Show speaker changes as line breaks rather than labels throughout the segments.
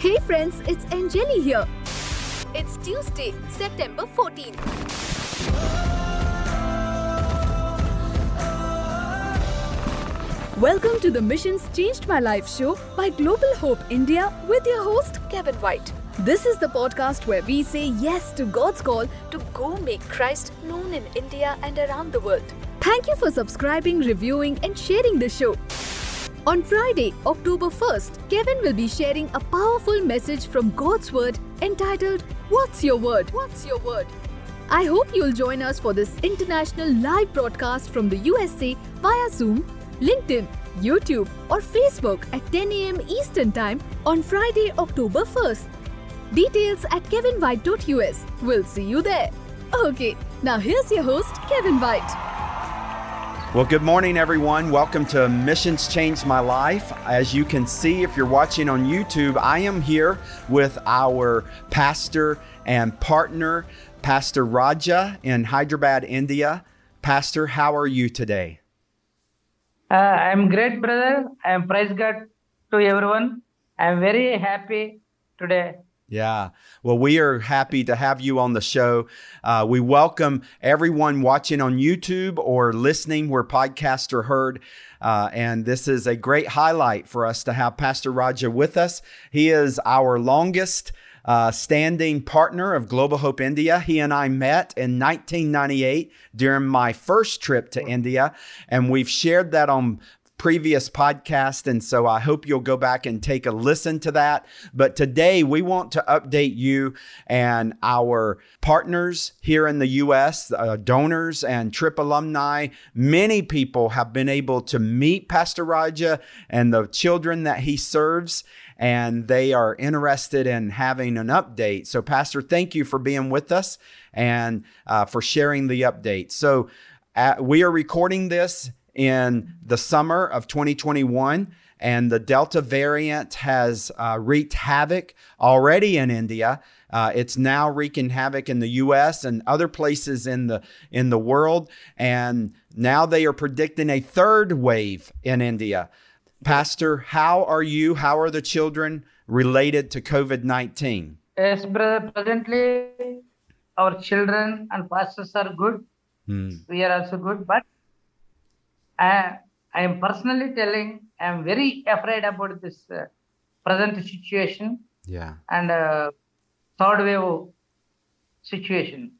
Hey friends, it's Anjali here. It's Tuesday, September 14th. Welcome to the Missions Changed My Life show by Global Hope India with your host Kevin White. This is the podcast where we say yes to God's call to go make Christ known in India and around the world. Thank you for subscribing, reviewing, and sharing the show. On Friday, October 1st, Kevin will be sharing a powerful message from God's Word entitled What's Your Word? What's Your Word? I hope you'll join us for this international live broadcast from the USA via Zoom, LinkedIn, YouTube, or Facebook at 10 a.m. Eastern Time on Friday, October 1st. Details at kevinwhite.us. We'll see you there. Okay, now here's your host, Kevin White.
Well, good morning, everyone. Welcome to Missions Changed My Life. As you can see, if you're watching on YouTube, I am here with our pastor and partner, Pastor Raja in Hyderabad, India. Pastor, how are you today?
Uh, I'm great, brother. I'm praise God to everyone. I'm very happy today.
Yeah. Well, we are happy to have you on the show. Uh, we welcome everyone watching on YouTube or listening where podcasts are heard. Uh, and this is a great highlight for us to have Pastor Raja with us. He is our longest uh, standing partner of Global Hope India. He and I met in 1998 during my first trip to India, and we've shared that on previous podcast. And so I hope you'll go back and take a listen to that. But today we want to update you and our partners here in the US, uh, donors and TRIP alumni. Many people have been able to meet Pastor Raja and the children that he serves and they are interested in having an update. So, Pastor, thank you for being with us and uh, for sharing the update. So, uh, we are recording this in the summer of 2021 and the Delta variant has uh, wreaked havoc already in India. Uh, it's now wreaking havoc in the U.S. and other places in the in the world, and now they are predicting a third wave in India. Pastor, how are you? How are the children related to COVID 19?
Yes, brother. Presently, our children and pastors are good. We are also good, but I, I am personally telling I am very afraid about this uh, present situation
Yeah.
and uh, third wave situation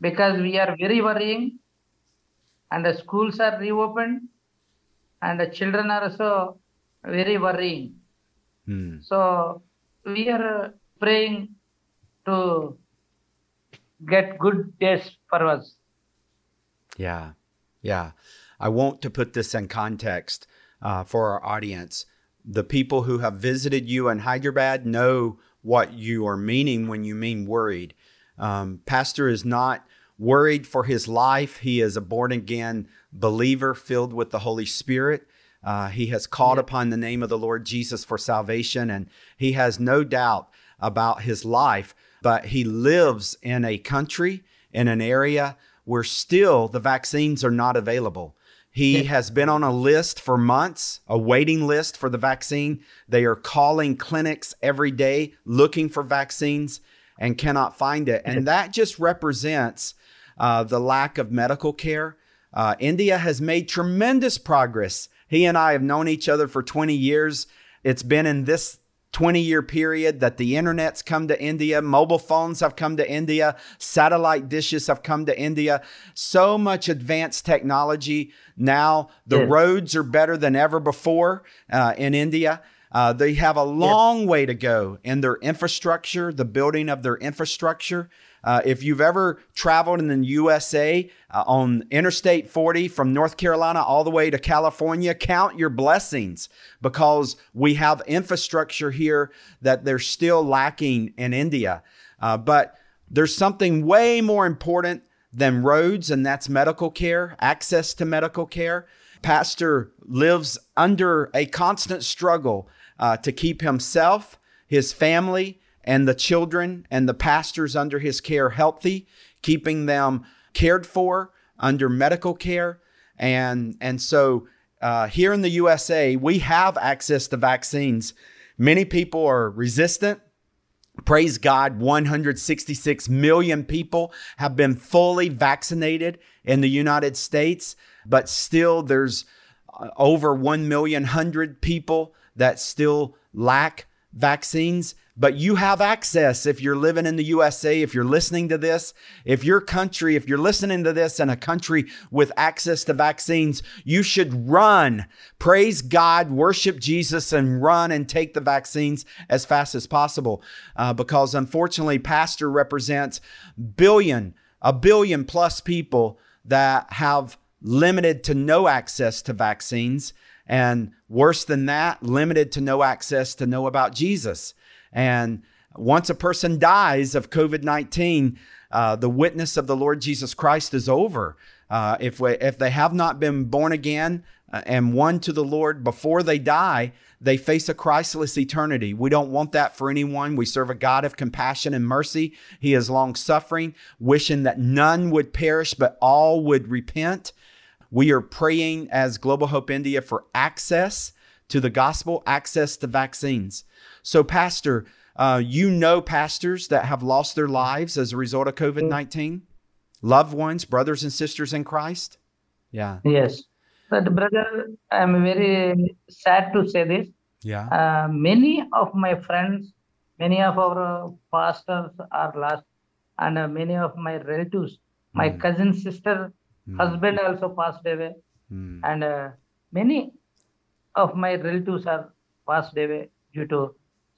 because we are very worrying and the schools are reopened and the children are also very worrying.
Hmm.
So we are uh, praying to get good days for us.
Yeah. Yeah. I want to put this in context uh, for our audience. The people who have visited you in Hyderabad know what you are meaning when you mean worried. Um, Pastor is not worried for his life. He is a born again believer filled with the Holy Spirit. Uh, he has called upon the name of the Lord Jesus for salvation, and he has no doubt about his life. But he lives in a country, in an area where still the vaccines are not available. He has been on a list for months, a waiting list for the vaccine. They are calling clinics every day looking for vaccines and cannot find it. And that just represents uh, the lack of medical care. Uh, India has made tremendous progress. He and I have known each other for 20 years. It's been in this 20 year period that the internet's come to India, mobile phones have come to India, satellite dishes have come to India. So much advanced technology. Now the
Yeah.
roads are better than ever before uh, in India. Uh, they have a long way to go in their infrastructure, the building of their infrastructure. Uh, if you've ever traveled in the USA uh, on Interstate 40 from North Carolina all the way to California, count your blessings because we have infrastructure here that they're still lacking in India. Uh, but there's something way more important than roads, and that's medical care, access to medical care. Pastor lives under a constant struggle uh, to keep himself, his family, and the children and the pastors under his care healthy, keeping them cared for under medical care. And, and so uh, here in the USA, we have access to vaccines Many people are resistant. Praise God, 166 million people have been fully vaccinated in the United States, but still there's uh, over 1 million hundred people that still lack vaccines but you have access if you're living in the USA, if you're listening to this, if your country, if you're listening to this in a country with access to vaccines, you should run, praise God, worship Jesus, and run and take the vaccines as fast as possible. Uh, because unfortunately, Pastor represents billion, a billion plus people that have limited to no access to vaccines. And worse than that, limited to no access to know about Jesus. And once a person dies of COVID 19, uh, the witness of the Lord Jesus Christ is over. Uh, if, we, if they have not been born again uh, and won to the Lord before they die, they face a Christless eternity. We don't want that for anyone. We serve a God of compassion and mercy. He is long suffering, wishing that none would perish, but all would repent. We are praying as Global Hope India for access to the gospel, access to vaccines. So, Pastor, uh, you know pastors that have lost their lives as a result of COVID 19? Loved ones, brothers and sisters in Christ? Yeah.
Yes. But, brother, I'm very sad to say this.
Yeah.
Uh, many of my friends, many of our pastors are lost, and uh, many of my relatives, my
Mm.
cousin sister,
Mm.
husband also passed away,
Mm.
and uh, many of my relatives are passed away due to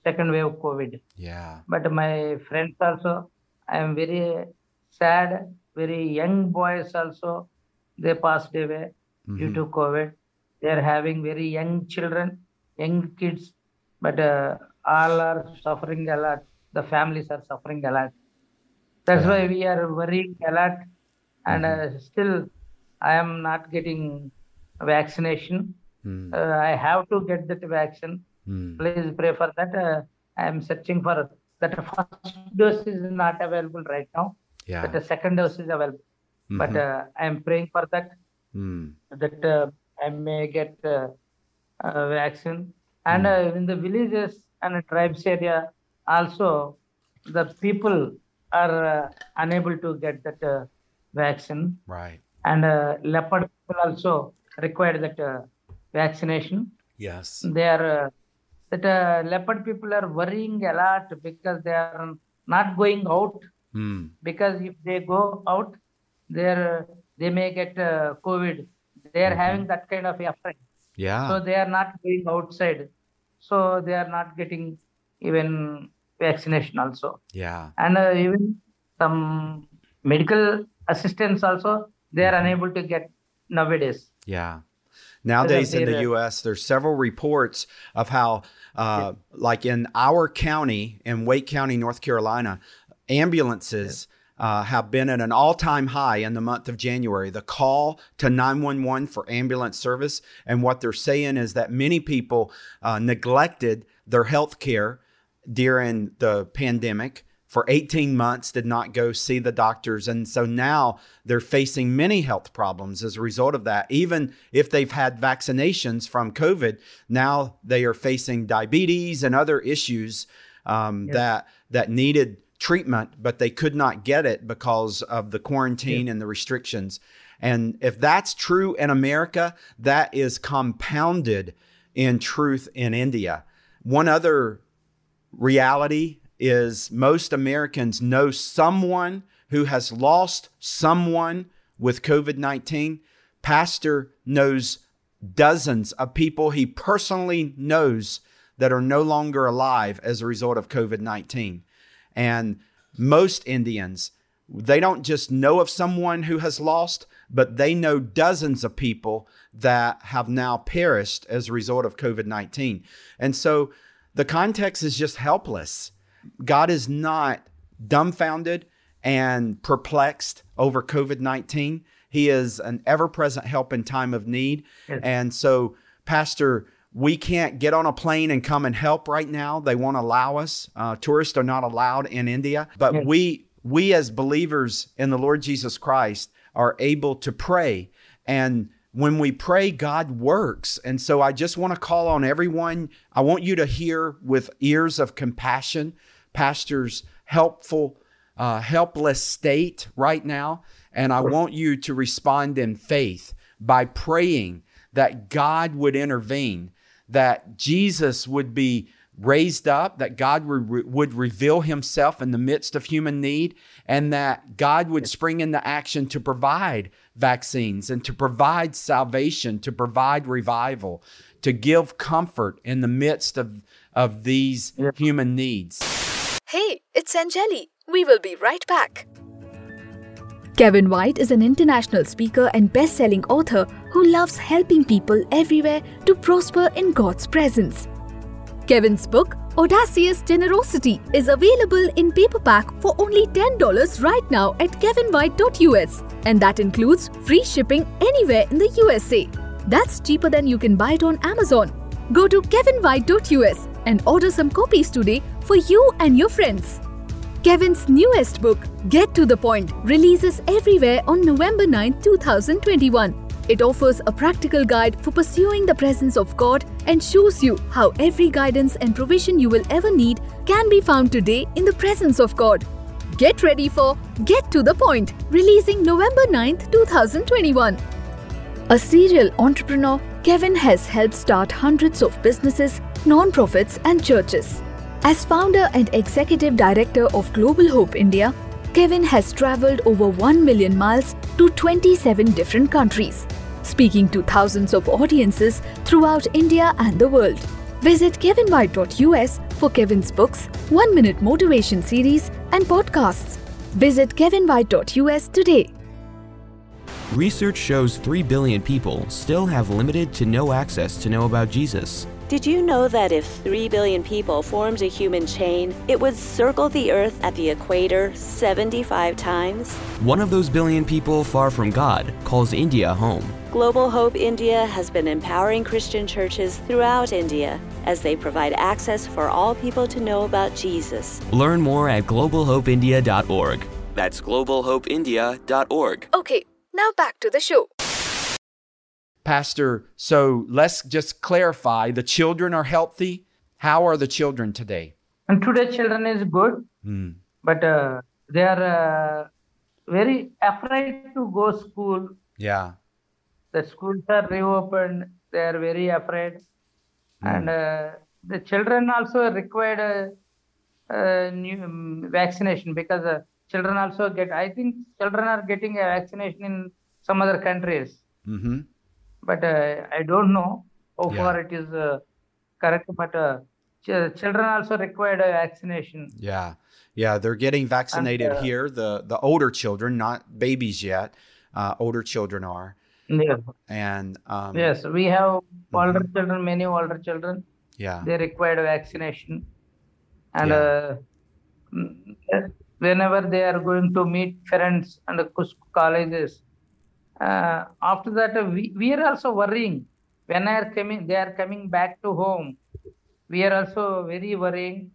second wave of COVID.
Yeah.
But my friends also, I am very sad. Very young boys also, they passed away due
Mhm.
to COVID. They are having very young children, young kids, but uh, all are suffering a lot. The families are suffering a lot. That's
Yeah.
why we are worrying a lot. And uh, still, I am not getting vaccination.
Mm.
Uh, I have to get that vaccine
Mm.
please pray for that. Uh, I am searching for that. First dose is not available right now,
Yeah.
but the second dose is available. But
Mhm.
uh, I am praying for that
Mm.
that uh, I may get uh, vaccine. And uh, in the villages and tribes area, also the people are uh, unable to get that uh, vaccine.
Right.
And uh, leper people also require that uh, vaccination
Yes.
they are uh, that uh, leper people are worrying a lot because they are not going out
Mm.
because if they go out they're they may get uh, covid they are having that kind of effect
Yeah.
so they are not going outside so they are not getting even vaccination also
yeah.
and uh, even some medical assistance also they are
Mhm.
unable to get nowadays
Yeah. Nowadays in the U.S., there's several reports of how, uh, like in our county, in Wake County, North Carolina, ambulances uh, have been at an all-time high in the month of January. The call to 911 for ambulance service, and what they're saying is that many people uh, neglected their health care during the pandemic for 18 months did not go see the doctors. And so now they're facing many health problems as a result of that. Even if they've had vaccinations from covid now they are facing diabetes and other issues um,
Yes.
that that needed treatment but they could not get it because of the quarantine and the restrictions. And if that's true in america that is compounded in truth in india. One other reality is most Americans know someone who has lost someone with COVID 19. Pastor knows dozens of people he personally knows that are no longer alive as a result of COVID 19. And most Indians, they don't just know of someone who has lost, but they know dozens of people that have now perished as a result of COVID 19. And so the context is just helpless. God is not dumbfounded and perplexed over COVID 19. He is an ever present help in time of need.
Yes.
And so, Pastor, we can't get on a plane and come and help right now. They won't allow us. Uh, tourists are not allowed in India. But
Yes.
we, we as believers in the Lord Jesus Christ are able to pray and when we pray, God works. And so I just want to call on everyone. I want you to hear with ears of compassion, Pastor's helpful, uh, helpless state right now. And I want you to respond in faith by praying that God would intervene, that Jesus would be raised up, that God would, would reveal himself in the midst of human need, and that God would spring into action to provide vaccines and to provide salvation, to provide revival, to give comfort in the midst of, of these human needs.
Hey, it's Anjali. We will be right back. Kevin White is an international speaker and best selling author who loves helping people everywhere to prosper in God's presence. Kevin's book, Audacious Generosity, is available in paperback for only $10 right now at kevinwhite.us, and that includes free shipping anywhere in the USA. That's cheaper than you can buy it on Amazon. Go to kevinwhite.us and order some copies today for you and your friends. Kevin's newest book, Get to the Point, releases everywhere on November 9, 2021. It offers a practical guide for pursuing the presence of God and shows you how every guidance and provision you will ever need can be found today in the presence of God. Get ready for Get to the Point, releasing November 9th, 2021. A serial entrepreneur, Kevin has helped start hundreds of businesses, non-profits, and churches. As founder and executive director of Global Hope India, Kevin has traveled over 1 million miles to 27 different countries, speaking to thousands of audiences throughout India and the world. Visit kevinwhite.us for Kevin's books, 1 Minute Motivation series, and podcasts. Visit kevinwhite.us today.
Research shows 3 billion people still have limited to no access to know about Jesus.
Did you know that if 3 billion people formed a human chain, it would circle the Earth at the equator 75 times?
One of those billion people far from God calls India home.
Global Hope India has been empowering Christian churches throughout India as they provide access for all people to know about Jesus.
Learn more at globalhopeindia.org. That's globalhopeindia.org.
Okay, now back to the show.
Pastor, so let's just clarify the children are healthy. How are the children today?
And today children is good,
Hmm.
but uh, they are uh, very afraid to go school.
Yeah.
The schools are reopened. They are very afraid, and uh, the children also required a, a new um, vaccination because uh, children also get. I think children are getting a vaccination in some other countries.
Mm-hmm.
but uh, I don't know how
Yeah.
far it is uh, correct. But uh, ch- children also required a vaccination.
Yeah. Yeah. They're getting vaccinated
uh,
here. The the older children, not babies yet. Uh, older children are.
Yes,
And um,
yes, we have older children, many older children.
yeah.
They required a vaccination, and
Yeah.
Uh, whenever they are going to meet friends and colleges, uh, after that uh, we, we are also worrying. When they are coming, they are coming back to home. We are also very worrying,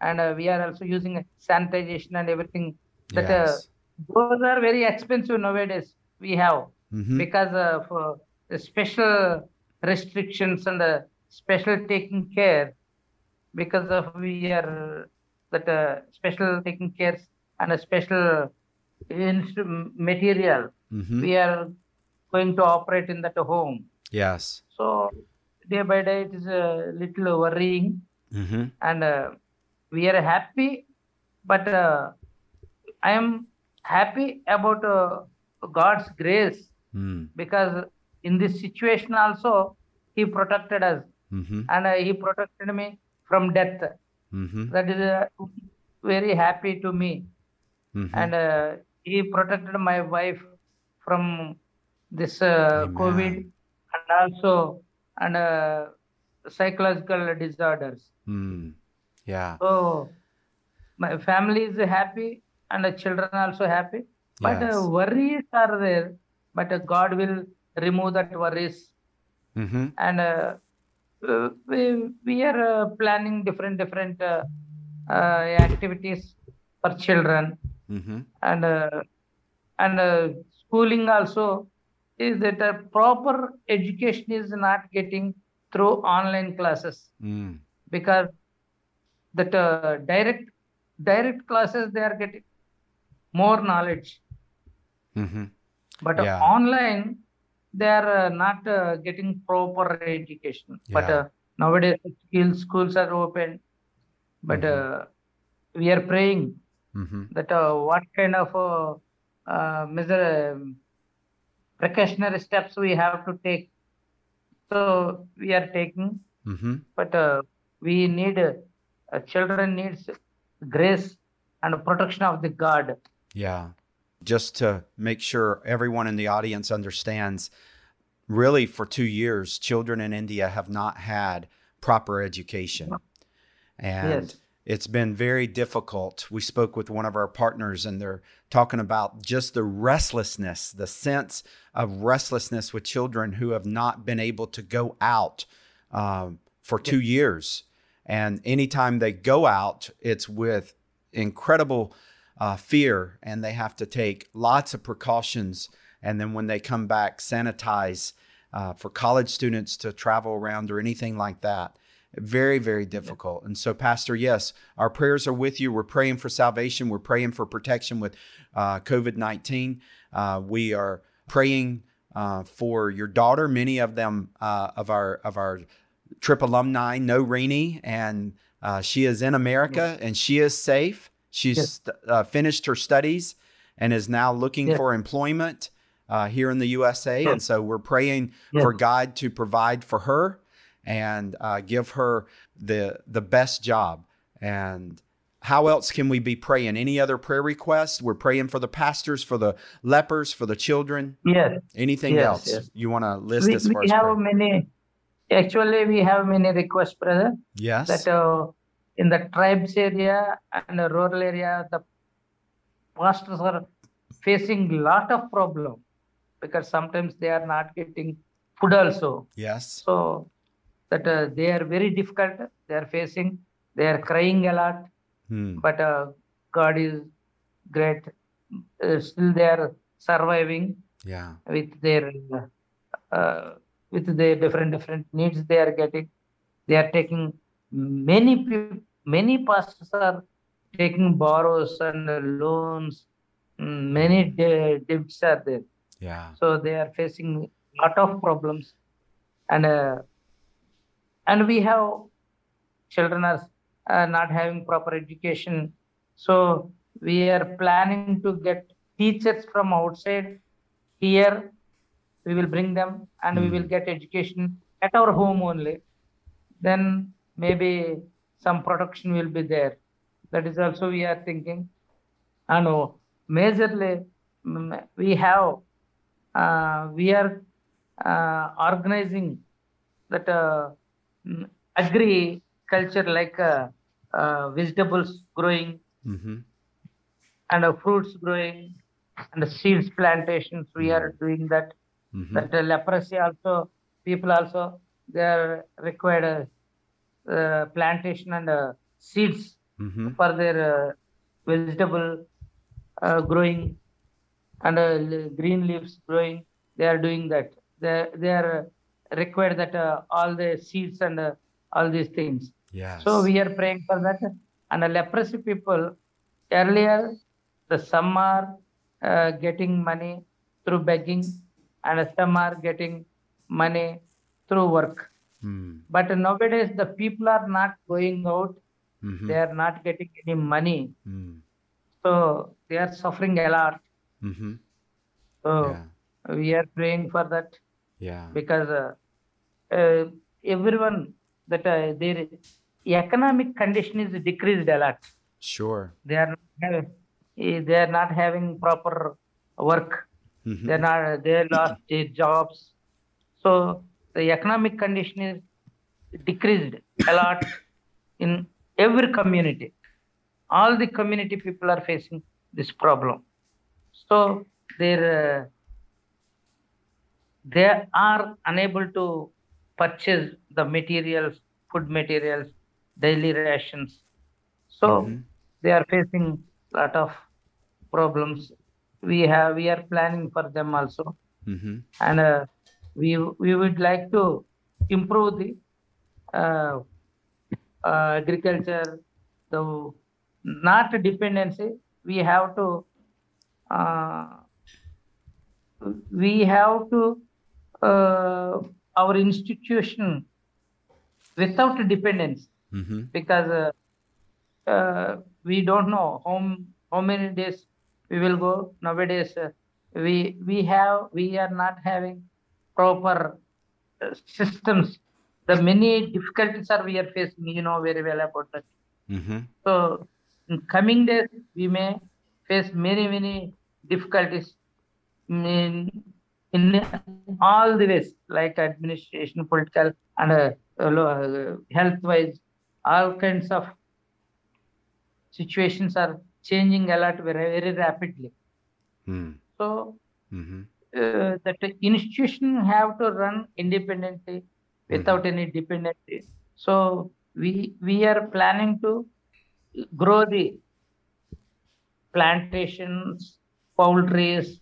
and uh, we are also using sanitization and everything. That uh,
Yes.
those are very expensive nowadays. We have
Mhm.
because of uh, special restrictions and uh, special taking care because of we are that uh, special taking care and a special material
Mhm.
we are going to operate in that home
Yes.
so day by day it is a little worrying
Mm-hmm.
and uh, we are happy but uh, i am happy about uh, god's grace
Mm.
because in this situation also he protected us
Mm-hmm.
and uh, he protected me from death
Mm-hmm.
that is uh, very happy to me
Mm-hmm.
and uh, he protected my wife from this uh, covid and also and uh, psychological disorders
Mm. Yeah.
so my family is happy and the children also happy but
Yes.
uh, worries are there but uh, god will remove that worries
Mm-hmm.
and uh, we, we are uh, planning different different uh, uh, activities for children
Mm-hmm.
and uh, and uh, schooling also is that a proper education is not getting through online classes
Mm.
because that uh, direct direct classes they are getting more knowledge
hmm
but
Yeah.
online they are uh, not uh, getting proper education. But
Yeah.
uh, nowadays schools are open. But
Mhm.
uh, we are praying
hmm
that uh, what kind of uh, uh, measure um, precautionary steps we have to take. So we are taking.
Hmm
but uh, we need uh, children needs grace and protection of the god.
Yeah. Just to make sure everyone in the audience understands, really, for two years, children in India have not had proper education. And
Yes.
it's been very difficult. We spoke with one of our partners, and they're talking about just the restlessness, the sense of restlessness with children who have not been able to go out um, for two years. And anytime they go out, it's with incredible uh, fear, and they have to take lots of precautions. And then when they come back, sanitize uh, for college students to travel around or anything like that. Very, very difficult. And so, Pastor, yes, our prayers are with you. We're praying for salvation. We're praying for protection with uh, COVID 19. Uh, we are praying uh, for your daughter. Many of them, uh, of our, of our trip alumni, know Rini, and uh, she is in America and she is safe. She's
Yes.
uh, finished her studies and is now looking
Yes.
for employment uh, here in the USA.
Yes.
And so we're praying
Yes.
for God to provide for her and uh, give her the the best job. And how else can we be praying? Any other prayer requests? We're praying for the pastors, for the lepers, for the children.
yes
Anything else you want to list
we,
as far
we
as
have
prayer?
many actually we have many requests brother
Yes.
that uh, in the tribes area and the rural area the pastors are facing lot of problem because sometimes they are not getting food also
yes.
so that uh, they are very difficult they are facing they are crying a lot
Hmm.
but uh, god is great uh, still they are surviving
Yeah.
with their uh, with their different different needs they are getting they are taking many peop- many pastors are taking borrows and loans. Mm, many debts are there.
Yeah.
so they are facing lot of problems. And uh, and we have children are uh, not having proper education. So we are planning to get teachers from outside. Here we will bring them and we
Hmm.
will get education at our home only. Then maybe some production will be there that is also we are thinking and majorly mm, we have uh, we are uh, organizing that uh, mm, agriculture like uh, uh, vegetables growing
Mm-hmm.
and uh, fruits growing and the seeds plantations we are doing that
Mm-hmm.
that leprosy also people also they are required uh, plantation and uh, seeds
Mm-hmm.
for their uh, vegetable uh, growing and uh, green leaves growing. They are doing that. They they are uh, required that uh, all the seeds and uh, all these things.
Yes.
so we are praying for that. And the leprosy people earlier the some are uh, getting money through begging and some are getting money through work
Hmm.
but nowadays the people are not going out
Mhm.
they are not getting any money
Hmm.
so they are suffering a lot
Mhm.
so
Yeah.
we are praying for that
Yeah.
because uh, uh, everyone that uh, their economic condition is decreased a lot
Sure.
they are not having, eh, they are not having proper work
Mhm.
they are not they lost their jobs so the economic condition is decreased a lot in every community. All the community people are facing this problem. So their uh, they are unable to purchase the materials food materials daily rations. So
Mhm.
they are facing a lot of problems. We have we are planning for them also.
Mm-hmm.
and uh, we we would like to improve the uh, uh, agriculture the not dependency we have to uh, we have to uh, our institution without dependence
Mm-hmm.
because uh, uh, we don't know how, how many days we will go nowadays uh, we we have we are not having proper uh, systems the many difficulties are we are facing you know very well about that
Mm-hmm.
so in coming days we may face many many difficulties in in all the ways like administration political and uh, uh, health wise all kinds of situations are changing a lot very, very rapidly
Mm.
so
Mm-hmm.
Uh, that the institution have to run independently without any dependency. So we we are planning to grow the plantations, poultries,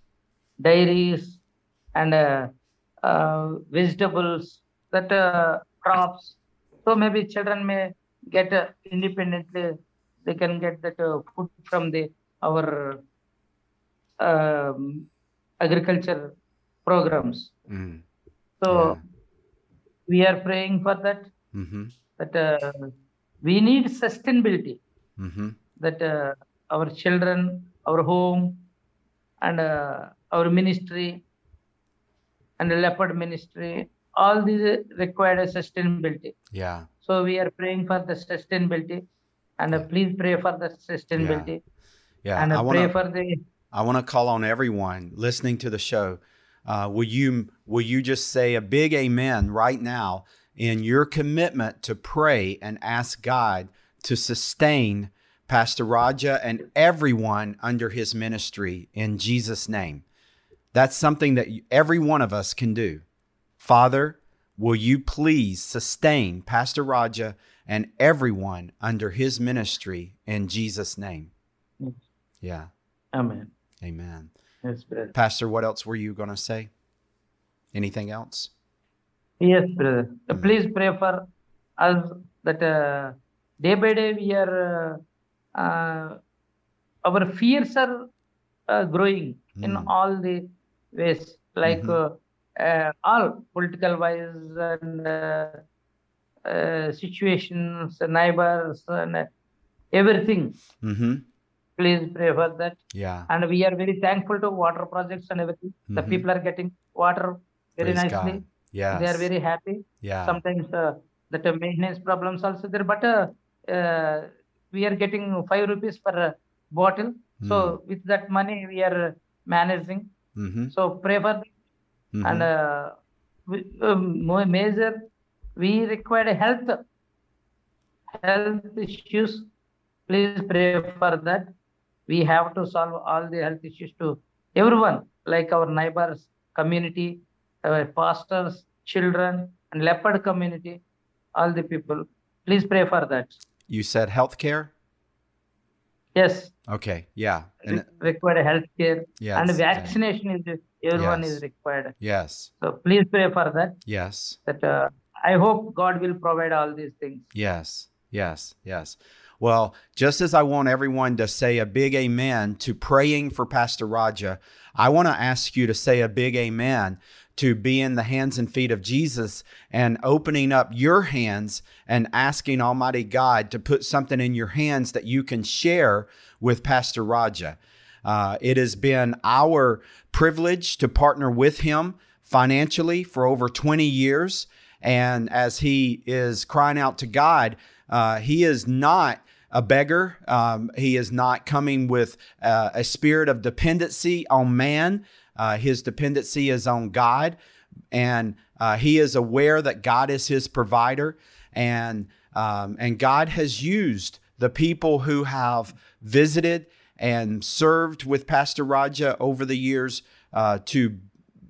dairies, and uh, uh, vegetables, that uh, crops. So maybe children may get uh, independently. They can get that uh, food from the our um, agriculture programs.
Mm.
So
Yeah.
we are praying for that.
Mm-hmm.
That uh, we need sustainability.
Mm-hmm.
That uh, our children, our home, and uh, our ministry, and the leper ministry, all these require a sustainability.
Yeah.
So we are praying for the sustainability, and uh, please pray for the sustainability,
Yeah.
and uh,
I
pray
want to
for the
I want to call on everyone listening to the show. Uh, will you will you just say a big amen right now in your commitment to pray and ask God to sustain Pastor Raja and everyone under his ministry in Jesus' name? That's something that every one of us can do. Father, will you please sustain Pastor Raja and everyone under his ministry in Jesus' name? Yeah.
Amen.
Amen.
Yes, brother.
Pastor, what else were you going to say? Anything else?
Yes, brother. Uh, Please pray for us that uh, day by day we are, uh, uh, our fears are uh, growing in
Mm.
all the ways, like
Mhm.
uh, uh, all political wise and uh, uh, situations, neighbors, and uh, everything.
Mm-hmm.
Please pray for that.
Yeah.
And we are very thankful to water projects and everything. The
Mhm.
people are getting water very
Praise
nicely.
Yes.
They are very happy
yeah.
sometimes uh, uh, maintenance problems also there but uh, uh, we are getting 5 rupees per uh, bottle so with that money we are managing
mm-hmm.
so pray for them.
Mm-hmm.
and uh, we, um, major we require health health issues please pray for that we have to solve all the health issues to everyone like our neighbors community our pastors children and leper community all the people please pray for that
you said healthcare?
yes
Okay. Yeah. And
require health care
yes.
and
yeah.
vaccination is everyone
Yes.
is required
Yes.
so please pray for that
Yes.
that uh, I hope God will provide all these things.
Yes, yes, yes. Well, just as I want everyone to say a big amen to praying for Pastor Raja, I want to ask you to say a big amen to be in the hands and feet of Jesus and opening up your hands and asking Almighty God to put something in your hands that you can share with Pastor Raja. Uh, it has been our privilege to partner with him financially for over 20 years. And as he is crying out to God, uh, he is not a beggar. Um, he is not coming with uh, a spirit of dependency on man. Uh, his dependency is on God. And uh, he is aware that God is his provider. And, um, and God has used the people who have visited and served with Pastor Raja over the years uh, to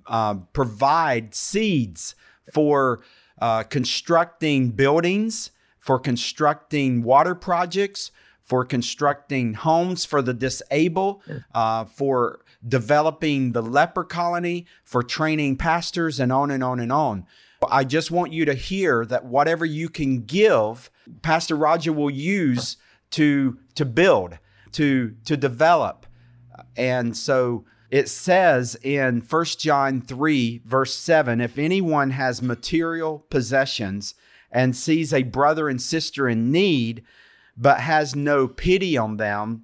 uh, provide seeds for uh, constructing buildings, for constructing water projects, for constructing homes for the disabled, uh, for developing the leper colony, for training pastors, and on and on and on. I just want you to hear that whatever you can give, Pastor Raja will use to to build, to to develop. And so it says in 1 John 3 verse 7, if anyone has material possessions and sees a brother and sister in need but has no pity on them,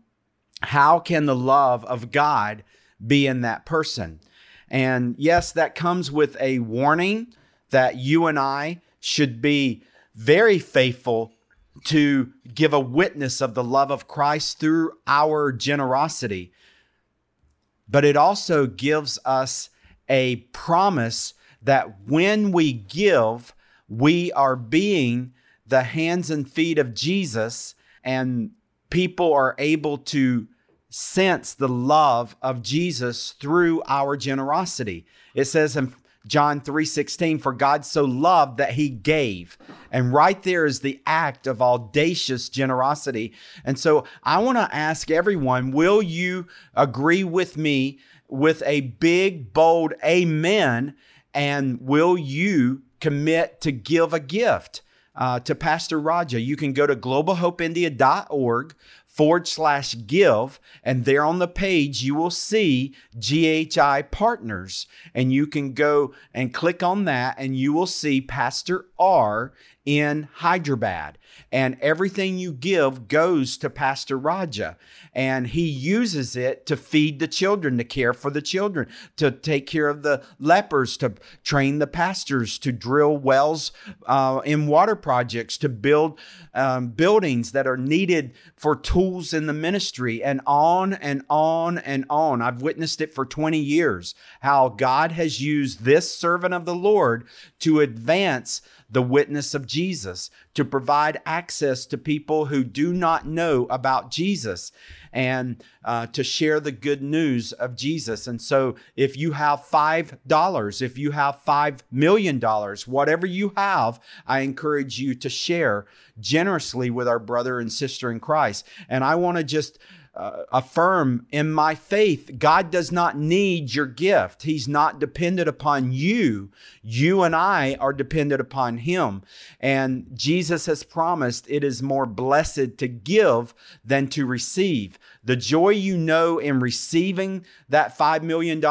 how can the love of God be in that person? And yes, that comes with a warning that you and I should be very faithful to give a witness of the love of Christ through our generosity. But it also gives us a promise that when we give, we are being the hands and feet of Jesus, and people are able to sense the love of Jesus through our generosity. It says in John 3:16 for God so loved that he gave. And right there is the act of audacious generosity. And so I want to ask everyone, will you agree with me with a big bold amen and will you commit to give a gift? Uh, to Pastor Raja. You can go to globalhopeindia.org forward slash give. And there on the page, you will see GHI partners. And you can go and click on that, and you will see Pastor R in Hyderabad. And everything you give goes to Pastor Raja. And he uses it to feed the children, to care for the children, to take care of the lepers, to train the pastors, to drill wells uh, in water projects, to build um, buildings that are needed for tools in the ministry, and on and on and on. I've witnessed it for 20 years how God has used this servant of the Lord to advance the witness of Jesus, to provide access to people who do not know about Jesus and uh, to share the good news of Jesus. And so, if you have $5, if you have $5 million, whatever you have, I encourage you to share generously with our brother and sister in Christ. And I want to just uh, affirm in my faith, God does not need your gift. He's not dependent upon you. You and I are dependent upon Him. And Jesus has promised it is more blessed to give than to receive. The joy you know in receiving that $5 million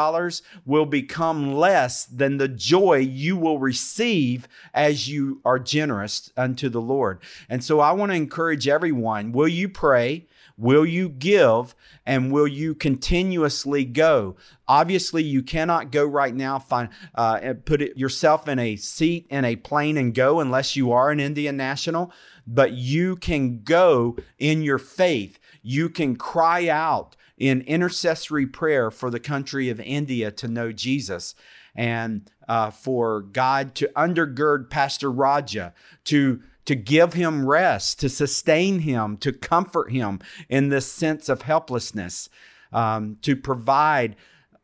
will become less than the joy you will receive as you are generous unto the Lord. And so I want to encourage everyone will you pray? Will you give and will you continuously go? Obviously, you cannot go right now. Find uh, and put it, yourself in a seat in a plane and go unless you are an Indian national. But you can go in your faith. You can cry out in intercessory prayer for the country of India to know Jesus and uh, for God to undergird Pastor Raja to to give him rest, to sustain him, to comfort him in this sense of helplessness, um, to provide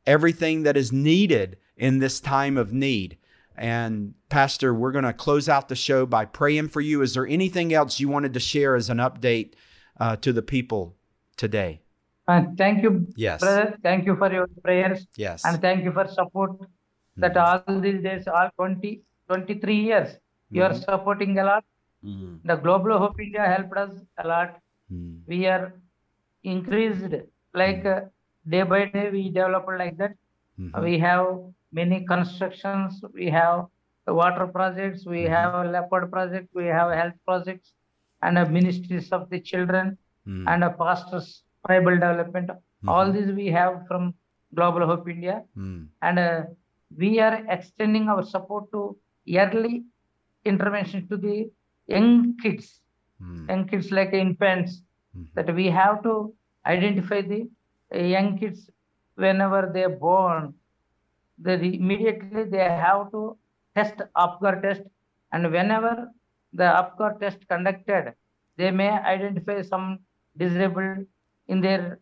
everything that is needed in this time of need. And Pastor, we're going to close out the show by praying for you. Is there anything else you wanted to share as an update uh, to the people today?
Uh, thank you,
yes.
brother. Thank you for your prayers.
Yes.
And thank you for support that
Mm-hmm.
all these days, all 20, 23 years, you are
Mhm.
supporting a lot.
Mm,
The Global Hope India helped us a lot.
mm,
We are increased, like uh, day by day, we developed like that.
mhm.
We have many constructions, we have water projects, we
Mhm.
have a leper project, we have health projects, and a ministries of the children,
Mm,
and a pastors tribal development. All
Mhm.
these we have from Global Hope India,
mm,
and uh, we are extending our support to early intervention to the young kids,
mm,
young kids like infants,
mhm.
that we have to identify the uh, young kids whenever they are born. That immediately they have to test Apgar test, and whenever the Apgar test conducted, they may identify some disabled in their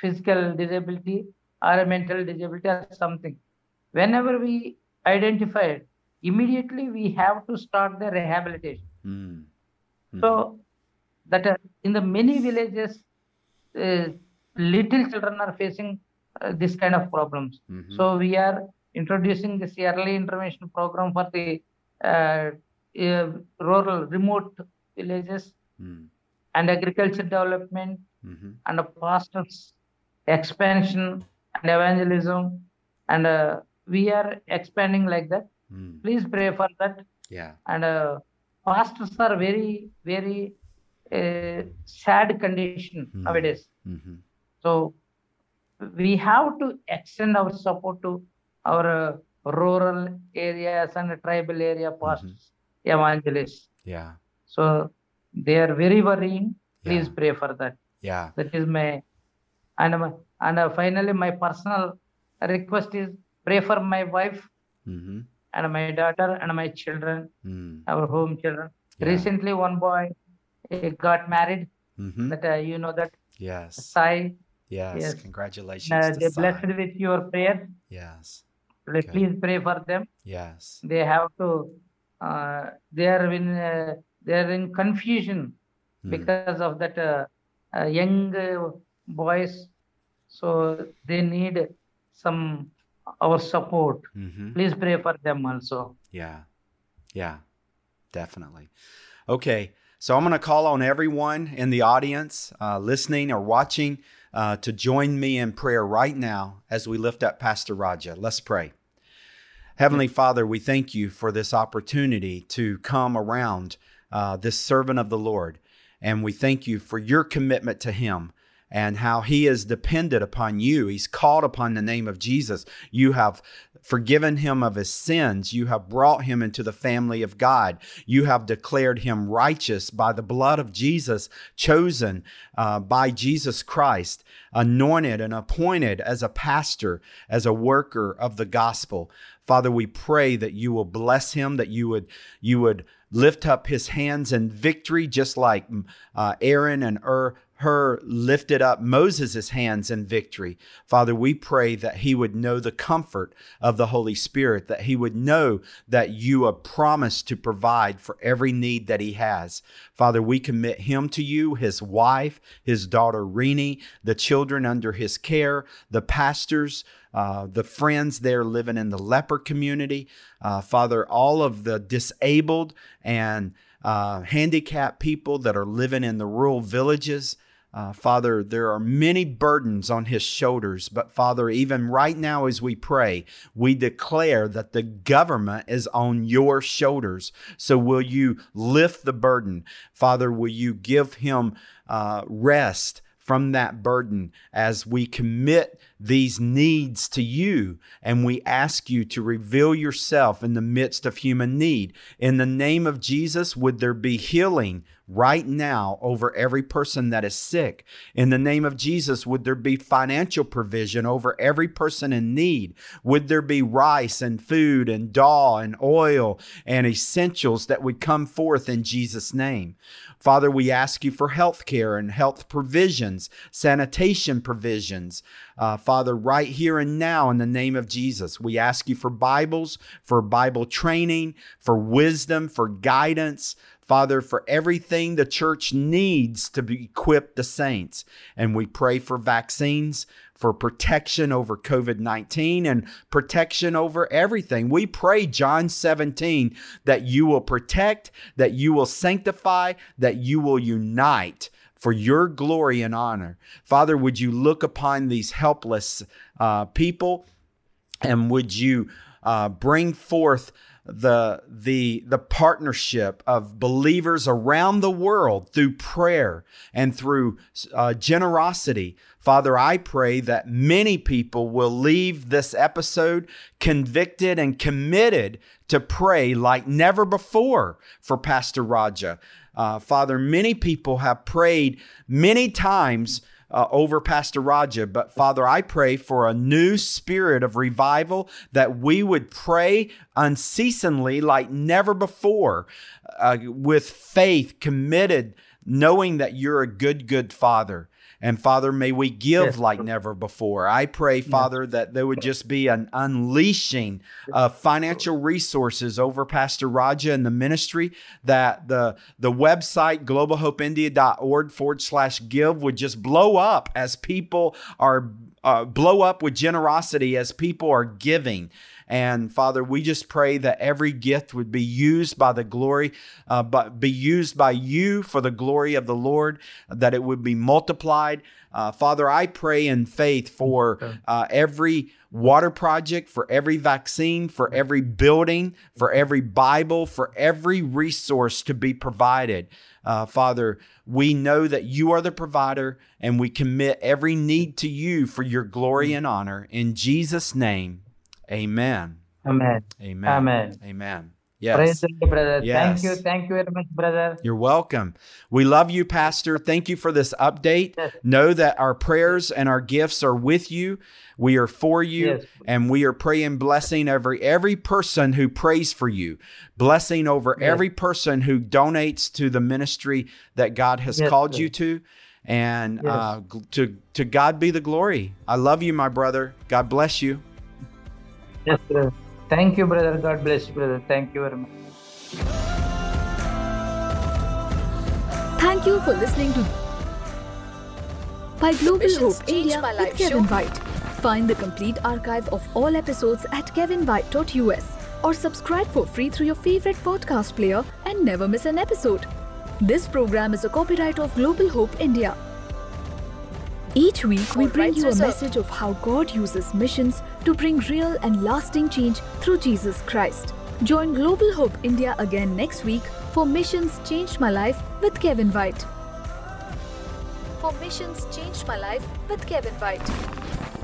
physical disability or a mental disability or something. Whenever we identify it, immediately we have to start the rehabilitation.
Mm,
So that uh, in the many villages, uh, little children are facing uh, this kind of problems.
Mhm.
So we are introducing this early intervention program for the uh, uh, rural, remote villages
Mm.
and agriculture development
Mhm.
and the pastors expansion and evangelism and uh, we are expanding like that
Mm.
please pray for that
Yeah.
and uh, pastors are very very uh, sad condition
Hmm.
nowadays
Mhm.
so we have to extend our support to our uh, rural areas and tribal area pastors evangelists
Yeah.
so they are very worrying please
Yeah.
pray for that
Yeah.
that is my and my, and uh, finally my personal request is pray for my wife
Mhm.
And my daughter and my children
Mm.
our home children
Yeah.
recently one boy uh, got married
Mhm.
that uh, you know that
Yes.
Sai
Yes.
yes.
Congratulations.
uh, they
Sai.
blessed with your prayer
Yes. Okay.
please pray for them
Yes.
they have to uh, they are in uh, they are in confusion
Mm.
because of that uh, uh, young uh, boys so they need some our support
Mhm.
please pray for them also
Yeah. Yeah. Definitely. Okay. So I'm going to call on everyone in the audience, uh, listening or watching, uh, to join me in prayer right now as we lift up Pastor Raja. Let's pray. Heavenly Father, we thank you for this opportunity to come around uh, this servant of the Lord. And we thank you for your commitment to him and how he is dependent upon you. He's called upon the name of Jesus. You have forgiven him of his sins. You have brought him into the family of God. You have declared him righteous by the blood of Jesus, chosen uh, by Jesus Christ, anointed and appointed as a pastor, as a worker of the gospel. Father, we pray that you will bless him, that you would you would lift up his hands in victory, just like uh, Aaron and Hur her lifted up Moses' hands in victory. Father, we pray that he would know the comfort of the Holy Spirit, that he would know that you have promised to provide for every need that he has. Father, we commit him to you, his wife, his daughter Renee, the children under his care, the pastors, uh, the friends there living in the leper community. Uh, Father, all of the disabled and uh, handicapped people that are living in the rural villages. Uh, Father, there are many burdens on his shoulders, but Father, even right now as we pray, we declare that the government is on your shoulders. So will you lift the burden? Father, will you give him uh, rest? From that burden as we commit these needs to you and we ask you to reveal yourself in the midst of human need. In the name of Jesus, would there be healing right now over every person that is sick? In the name of Jesus, would there be financial provision over every person in need? Would there be rice and food and dal and oil and essentials that would come forth in Jesus' name? Father, we ask you for health care and health provisions, sanitation provisions. Uh, Father, right here and now, in the name of Jesus, we ask you for Bibles, for Bible training, for wisdom, for guidance. Father, for everything the church needs to equip the saints. And we pray for vaccines, for protection over COVID 19 and protection over everything. We pray, John 17, that you will protect, that you will sanctify, that you will unite for your glory and honor. Father, would you look upon these helpless uh, people and would you uh, bring forth the the the partnership of believers around the world through prayer and through uh, generosity. Father i pray that many people will leave this episode convicted and committed to pray like never before for pastor raja. Uh, father many people have prayed many times uh, over Pastor Raja. But Father, I pray for a new spirit of revival that we would pray unceasingly like never before uh, with faith committed knowing that you're a good, good Father. And Father, may we give like never before. I pray, Father, that there would just be an unleashing of financial resources over Pastor Raja and the ministry, that the, the website, globalhopeindia.org forward slash give, would just blow up as people are, uh, blow up with generosity as people are giving. And Father, we just pray that every gift would be used by the glory, uh, but be used by you for the glory of the Lord, that it would be multiplied. Uh, Father, I pray in faith for uh, every water project, for every vaccine, for every building, for every Bible, for every resource to be provided. Uh, Father, we know that you are the provider, and we commit every need to you for your glory and honor. In Jesus' name, amen.
Amen.
Amen.
Amen.
Amen. Yes.
the Lord, brother. Thank you. Thank you very much, brother.
You're welcome. We love you, Pastor. Thank you for this update.
Yes.
Know that our prayers and our gifts are with you. We are for you,
Yes.
and we are praying blessing over every person who prays for you. Blessing over
Yes.
every person who donates to the ministry that God has
Yes,
called you to. And
Yes.
uh, to to God be the glory. I love you, my brother. God bless you.
Yes, brother. Thank you, brother. God bless you, brother. Thank you very much.
Thank you for listening to by Global
Missions
Hope India
My
with Kevin. White. Find the complete archive of all episodes at kevinwhite.us or subscribe for free through your favorite podcast player and never miss an episode. This program is a copyright of Global Hope India. Each week, we bring you a message of how God uses missions to bring real and lasting change through Jesus Christ. Join Global Hope India again next week for Missions Changed My Life with Kevin White. For Missions Changed My Life with Kevin White.